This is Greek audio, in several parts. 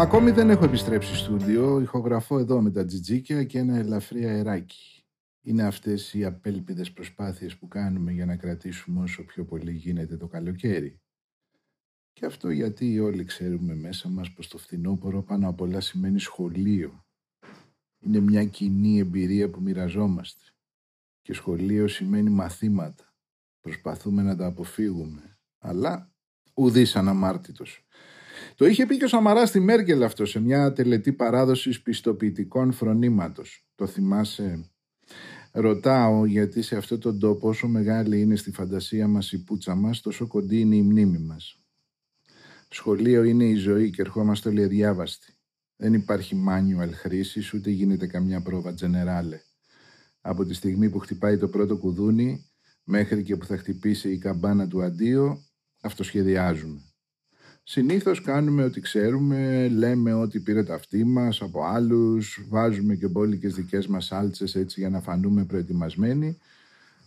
Ακόμη δεν έχω επιστρέψει στούντιο, ηχογραφώ εδώ με τα τζιτζίκια και ένα ελαφρύ αεράκι. Είναι αυτές οι απέλπιδες προσπάθειες που κάνουμε για να κρατήσουμε όσο πιο πολύ γίνεται το καλοκαίρι. Και αυτό γιατί όλοι ξέρουμε μέσα μας πως το φθινόπωρο πάνω απ' όλα σημαίνει σχολείο. Είναι μια κοινή εμπειρία που μοιραζόμαστε. Και σχολείο σημαίνει μαθήματα. Προσπαθούμε να τα αποφύγουμε. Αλλά ουδής αναμάρτητος. Το είχε πει και ο Σαμαρά στη Μέρκελ αυτό σε μια τελετή παράδοσης πιστοποιητικών φρονήματος. Το θυμάσαι; Ρωτάω γιατί σε αυτόν τον τόπο όσο μεγάλη είναι στη φαντασία μας η πούτσα μας, τόσο κοντή είναι η μνήμη μας. Σχολείο είναι η ζωή και ερχόμαστε όλοι αδιάβαστοι. Δεν υπάρχει manual χρήσης ούτε γίνεται καμιά πρόβα τζενεράλε. Από τη στιγμή που χτυπάει το πρώτο κουδούνι μέχρι και που θα χτυπήσει η καμπάνα του αντίο, αυτοσχεδιάζουμε. Συνήθως κάνουμε ό,τι ξέρουμε, λέμε ότι πήρε τα αυτή μας από άλλους, βάζουμε και μπόλικες δικές μας σάλτσες έτσι για να φανούμε προετοιμασμένοι,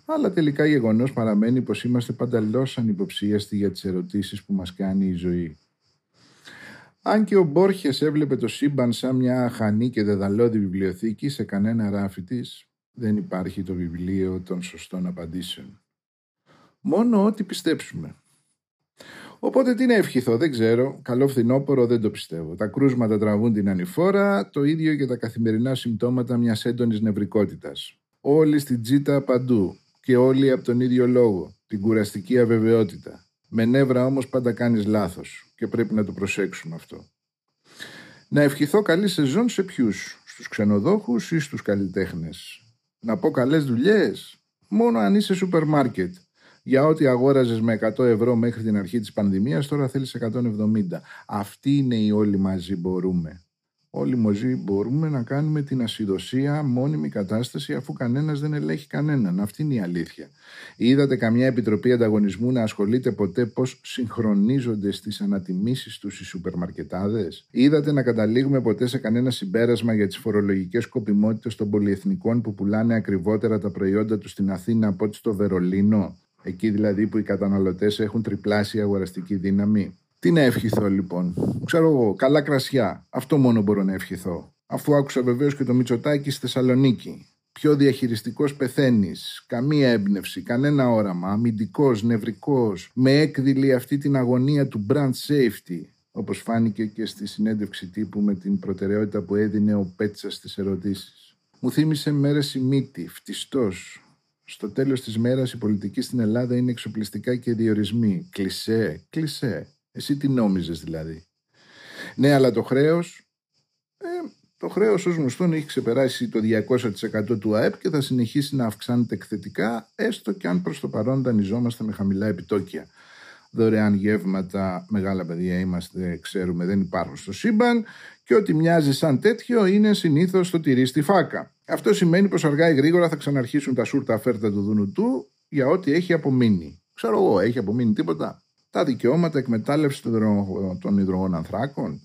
αλλά τελικά γεγονός παραμένει πως είμαστε πανταλώς ανυποψίαστοι για τις ερωτήσεις που μας κάνει η ζωή. Αν και ο Μπόρχες έβλεπε το σύμπαν σαν μια χανή και δεδαλώδη βιβλιοθήκη σε κανένα ράφι της, δεν υπάρχει το βιβλίο των σωστών απαντήσεων. Μόνο ό,τι πιστέψουμε. Οπότε τι να ευχηθώ, δεν ξέρω. Καλό φθινόπωρο δεν το πιστεύω. Τα κρούσματα τραβούν την ανηφόρα, το ίδιο και τα καθημερινά συμπτώματα μιας έντονης νευρικότητας. Όλοι στην τζίτα παντού και όλοι από τον ίδιο λόγο. Την κουραστική αβεβαιότητα. Με νεύρα όμως πάντα κάνεις λάθος και πρέπει να το προσέξουμε αυτό. Να ευχηθώ καλή σεζόν σε ποιους, στους ξενοδόχους ή στους καλλιτέχνες; Να πω καλές δουλειές, μόνο αν είσαι σούπερ μάρκετ για ό,τι αγόραζες με 100 ευρώ μέχρι την αρχή της πανδημίας, τώρα θέλεις 170. Αυτή είναι η όλοι μαζί μπορούμε. Όλοι μαζί μπορούμε να κάνουμε την ασυδοσία μόνιμη κατάσταση αφού κανένας δεν ελέγχει κανέναν. Αυτή είναι η αλήθεια. Είδατε καμιά επιτροπή ανταγωνισμού να ασχολείται ποτέ πώς συγχρονίζονται στις ανατιμήσεις τους οι σούπερ μαρκετάδες. Είδατε να καταλήγουμε ποτέ σε κανένα συμπέρασμα για τις φορολογικές σκοπιμότητες των πολυεθνικών που πουλάνε ακριβότερα τα προϊόντα τους στην Αθήνα από ό,τι στο Βερολίνο; Εκεί δηλαδή που οι καταναλωτές έχουν τριπλάσια αγοραστική δύναμη. Τι να ευχηθώ λοιπόν. Ξέρω εγώ, καλά κρασιά. Αυτό μόνο μπορώ να ευχηθώ. Αφού άκουσα βεβαίως και το Μητσοτάκι στη Θεσσαλονίκη. Πιο διαχειριστικός πεθαίνεις. Καμία έμπνευση, κανένα όραμα. Αμυντικός, νευρικός. Με έκδηλη αυτή την αγωνία του brand safety. Όπως φάνηκε και στη συνέντευξη τύπου με την προτεραιότητα που έδινε ο Πέτσας στις ερωτήσεις. Μου θύμισε μέρες η μύτη, φτιστός, στο τέλος της μέρας η πολιτική στην Ελλάδα είναι εξοπλιστικά και διορισμοί. Κλισέ, κλισέ. Εσύ τι νόμιζες δηλαδή; Ναι, αλλά το χρέος, ε, το χρέος ως γνωστόν έχει ξεπεράσει το 200% του ΑΕΠ και θα συνεχίσει να αυξάνεται εκθετικά, έστω και αν προς το παρόν δανειζόμαστε με χαμηλά επιτόκια. Δωρεάν γεύματα, μεγάλα παιδιά είμαστε, ξέρουμε, δεν υπάρχουν στο σύμπαν και ό,τι μοιάζει σαν τέτοιο είναι συνήθως το τυρί στη φάκα. Αυτό σημαίνει πως αργά ή γρήγορα θα ξαναρχίσουν τα σούρτα φέρτα του Δούνου του για ό,τι έχει απομείνει. Ξέρω εγώ, έχει απομείνει τίποτα. Τα δικαιώματα εκμετάλλευσης των υδρογόνων ανθράκων,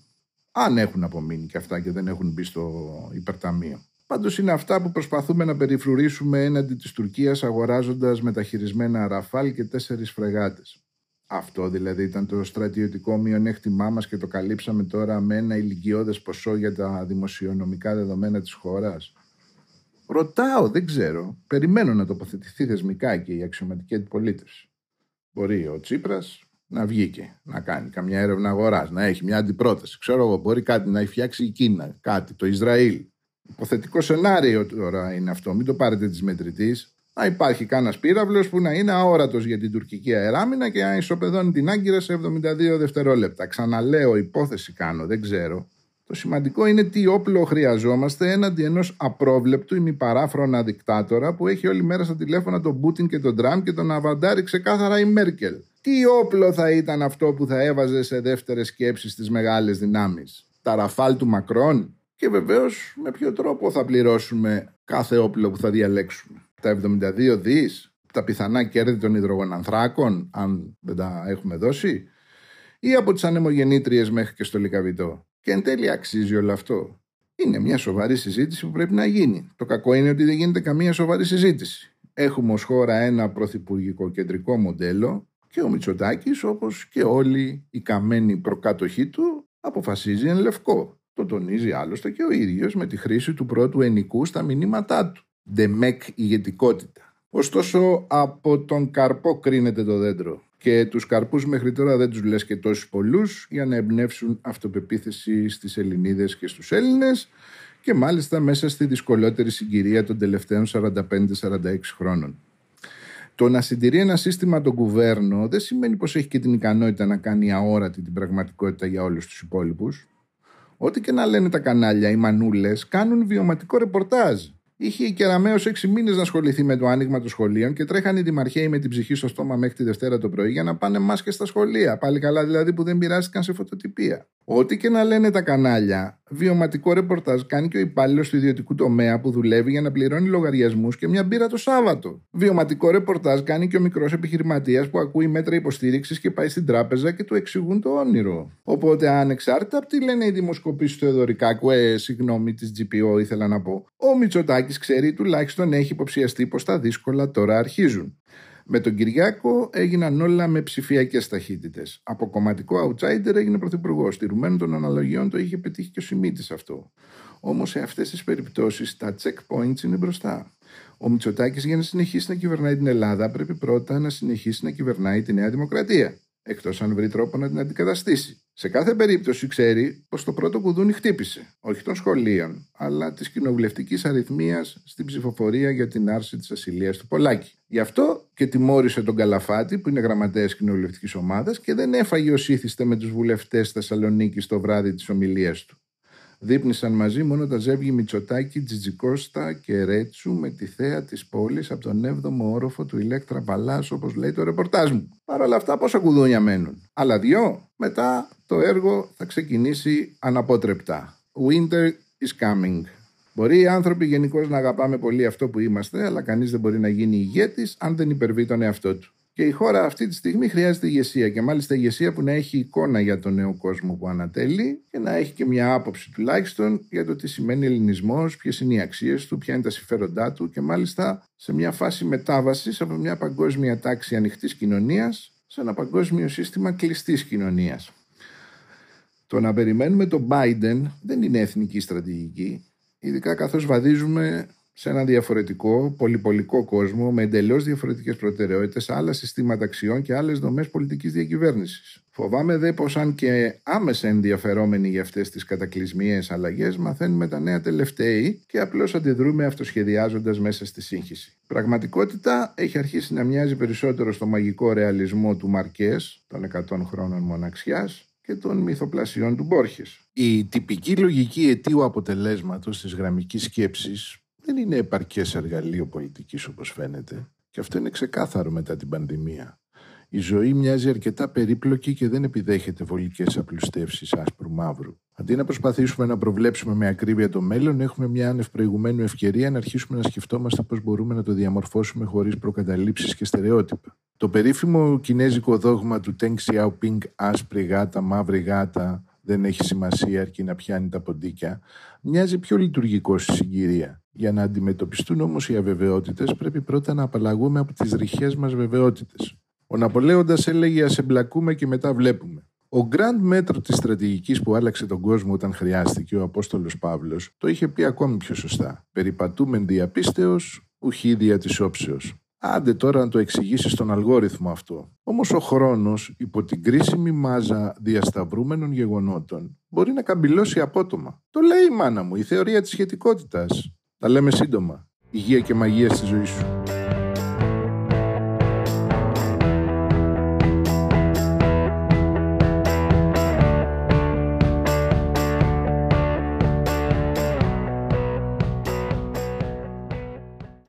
αν έχουν απομείνει και αυτά και δεν έχουν μπει στο υπερταμείο. Πάντως είναι αυτά που προσπαθούμε να περιφρουρήσουμε έναντι της Τουρκίας αγοράζοντας μεταχειρισμένα ραφάλ και τέσσερις φρεγάτες. Αυτό δηλαδή ήταν το στρατιωτικό μειονέκτημά μας και το καλύψαμε τώρα με ένα ηλικιώδες ποσό για τα δημοσιονομικά δεδομένα της χώρας. Ρωτάω, δεν ξέρω. Περιμένω να τοποθετηθεί θεσμικά και η αξιωματική αντιπολίτευση. Μπορεί ο Τσίπρας να βγήκε, να κάνει καμιά έρευνα αγοράς, να έχει μια αντιπρόταση. Ξέρω εγώ, μπορεί κάτι να έχει φτιάξει η Κίνα, κάτι, το Ισραήλ. Υποθετικό σενάριο τώρα είναι αυτό, μην το πάρετε της μετρητής. Να υπάρχει κανένας πύραυλος που να είναι αόρατος για την τουρκική αεράμινα και να ισοπεδώνει την άγκυρα σε 72 δευτερόλεπτα. Ξαναλέω, υπόθεση κάνω, δεν ξέρω. Το σημαντικό είναι τι όπλο χρειαζόμαστε έναντι ενός απρόβλεπτου ημιπαράφρονα δικτάτορα που έχει όλη μέρα στα τηλέφωνα τον Πούτιν και τον Τραμπ και τον αβαντάρει ξεκάθαρα η Μέρκελ. Τι όπλο θα ήταν αυτό που θα έβαζε σε δεύτερες σκέψεις στι μεγάλες δυνάμεις; Τα ραφάλ του Μακρόν; Και βεβαίως με ποιο τρόπο θα πληρώσουμε κάθε όπλο που θα διαλέξουμε; Τα 72 δις, τα πιθανά κέρδη των υδρογονανθράκων, αν δεν τα έχουμε δώσει, ή από τις ανεμογεννήτριες μέχρι και στο λικαβιτό. Και εν τέλει αξίζει όλο αυτό. Είναι μια σοβαρή συζήτηση που πρέπει να γίνει. Το κακό είναι ότι δεν γίνεται καμία σοβαρή συζήτηση. Έχουμε ως χώρα ένα πρωθυπουργικό κεντρικό μοντέλο και ο Μητσοτάκης όπως και όλοι οι καμένοι προκάτοχοί του αποφασίζει εν λευκό. Το τονίζει άλλωστε και ο ίδιος με τη χρήση του πρώτου ενικού στα μηνύματά του. Ντεμεκ ηγετικότητα. Ωστόσο από τον καρπό κρίνεται το δέντρο και τους καρπούς μέχρι τώρα δεν τους λες και τόσους πολλούς για να εμπνεύσουν αυτοπεποίθηση στις Ελληνίδες και στους Έλληνες και μάλιστα μέσα στη δυσκολότερη συγκυρία των τελευταίων 45-46 χρόνων. Το να συντηρεί ένα σύστημα τον κουβέρνο δεν σημαίνει πως έχει και την ικανότητα να κάνει αόρατη την πραγματικότητα για όλους τους υπόλοιπους. Ό,τι και να λένε τα κανάλια, οι μανούλες κάνουν βιωματικό ρεπορτάζ. Είχε η Κεραμαίο έξι μήνες να ασχοληθεί με το άνοιγμα των σχολείων και τρέχαν οι δημαρχαίοι με την ψυχή στο στόμα μέχρι τη Δευτέρα το πρωί για να πάνε μάσκες στα σχολεία. Πάλι καλά δηλαδή που δεν πειράστηκαν σε φωτοτυπία. Ό,τι και να λένε τα κανάλια, βιωματικό ρεπορτάζ κάνει και ο υπάλληλος του ιδιωτικού τομέα που δουλεύει για να πληρώνει λογαριασμούς και μια μπύρα το Σάββατο. Βιωματικό ρεπορτάζ κάνει και ο μικρός επιχειρηματίας που ακούει μέτρα υποστήριξης και πάει στην τράπεζα και του εξηγούν το όνειρο. Οπότε, ανεξάρτητα από τι λένε οι δημοσκοπήσεις του Εδωρικάκου, ε, συγγνώμη, της GPO ήθελα να πω, ο Μητσοτάκης ξέρει τουλάχιστον έχει υποψιαστεί πως τα δύσκολα τώρα αρχίζουν. Με τον Κυριάκο έγιναν όλα με ψηφιακές ταχύτητες. Από κομματικό outsider έγινε πρωθυπουργός. Στηρουμένων των αναλογιών το είχε πετύχει και ο Σιμίτης αυτό. Όμως σε αυτές τις περιπτώσεις τα checkpoints είναι μπροστά. Ο Μητσοτάκης για να συνεχίσει να κυβερνάει την Ελλάδα πρέπει πρώτα να συνεχίσει να κυβερνάει τη Νέα Δημοκρατία εκτός αν βρει τρόπο να την αντικαταστήσει. Σε κάθε περίπτωση ξέρει πως το πρώτο κουδούνι χτύπησε, όχι των σχολείων, αλλά της κοινοβουλευτικής αριθμίας στην ψηφοφορία για την άρση της ασυλίας του Πολάκη. Γι' αυτό και τιμώρησε τον Καλαφάτη, που είναι γραμματέας κοινοβουλευτικής ομάδας, και δεν έφαγε ως ήθιστε με τους βουλευτές Θεσσαλονίκης το βράδυ της ομιλίας του. Δίπνησαν μαζί μόνο τα ζεύγη Μητσοτάκη, Τζιτζικώστα και Ρέτσου με τη θέα της πόλης από τον 7ο όροφο του Ηλέκτρα Παλάς, όπως λέει το ρεπορτάζ μου. Παρ' όλα αυτά, πόσα κουδούνια μένουν. Άλλα δυο. Μετά το έργο θα ξεκινήσει αναπότρεπτα. Winter is coming. Μπορεί οι άνθρωποι γενικώς να αγαπάμε πολύ αυτό που είμαστε, αλλά κανείς δεν μπορεί να γίνει ηγέτης αν δεν υπερβεί τον εαυτό του. Και η χώρα αυτή τη στιγμή χρειάζεται ηγεσία και μάλιστα ηγεσία που να έχει εικόνα για τον νέο κόσμο που ανατέλει και να έχει και μια άποψη τουλάχιστον για το τι σημαίνει ελληνισμός, ποιες είναι οι αξίες του, ποια είναι τα συμφέροντά του και μάλιστα σε μια φάση μετάβασης από μια παγκόσμια τάξη ανοιχτής κοινωνίας σε ένα παγκόσμιο σύστημα κλειστής κοινωνίας. Το να περιμένουμε τον Biden δεν είναι εθνική στρατηγική, ειδικά καθώς βαδίζουμε σε ένα διαφορετικό, πολυπολικό κόσμο με εντελώς διαφορετικές προτεραιότητες, άλλα συστήματα αξιών και άλλες δομές πολιτικής διακυβέρνησης. Φοβάμαι δε πως, αν και άμεσα ενδιαφερόμενοι για αυτές τις κατακλυσμίες αλλαγές, μαθαίνουμε τα νέα τελευταίοι και απλώς αντιδρούμε αυτοσχεδιάζοντας μέσα στη σύγχυση. Πραγματικότητα έχει αρχίσει να μοιάζει περισσότερο στο μαγικό ρεαλισμό του Μαρκές των 100 χρόνων μοναξιάς και των μυθοπλασιών του Μπόρχες. Η τυπική λογική αιτίου αποτελέσματος της γραμμικής σκέψης δεν είναι επαρκές εργαλείο πολιτικής όπως φαίνεται. Και αυτό είναι ξεκάθαρο μετά την πανδημία. Η ζωή μοιάζει αρκετά περίπλοκη και δεν επιδέχεται βολικές απλουστεύσεις άσπρου μαύρου. Αντί να προσπαθήσουμε να προβλέψουμε με ακρίβεια το μέλλον, έχουμε μια άνευ προηγουμένου ευκαιρία να αρχίσουμε να σκεφτόμαστε πώς μπορούμε να το διαμορφώσουμε χωρίς προκαταλήψεις και στερεότυπα. Το περίφημο κινέζικο δόγμα του Teng Xiaoping, άσπρη γάτα, μαύρη γάτα, δεν έχει σημασία αρκεί να πιάνει τα ποντίκια, μοιάζει πιο λειτουργικό στη συγκυρία. Για να αντιμετωπιστούν όμως οι αβεβαιότητες πρέπει πρώτα να απαλλαγούμε από τις ρηχές μας βεβαιότητες. Ο Ναπολέοντας έλεγε ας εμπλακούμε και μετά βλέπουμε. Ο γκραντ μέτρο της στρατηγικής που άλλαξε τον κόσμο όταν χρειάστηκε ο Απόστολος Παύλος το είχε πει ακόμη πιο σωστά. Περιπατούμεν διαπίστεως, ουχίδια της όψεως. Άντε τώρα να το εξηγήσεις στον αλγόριθμο αυτό. Όμως ο χρόνος, υπό την κρίσιμη μάζα διασταυρούμενων γεγονότων, μπορεί να καμπυλώσει απότομα. Το λέει η μάνα μου, η θεωρία της σχετικότητας. Τα λέμε σύντομα. Υγεία και μαγεία στη ζωή σου.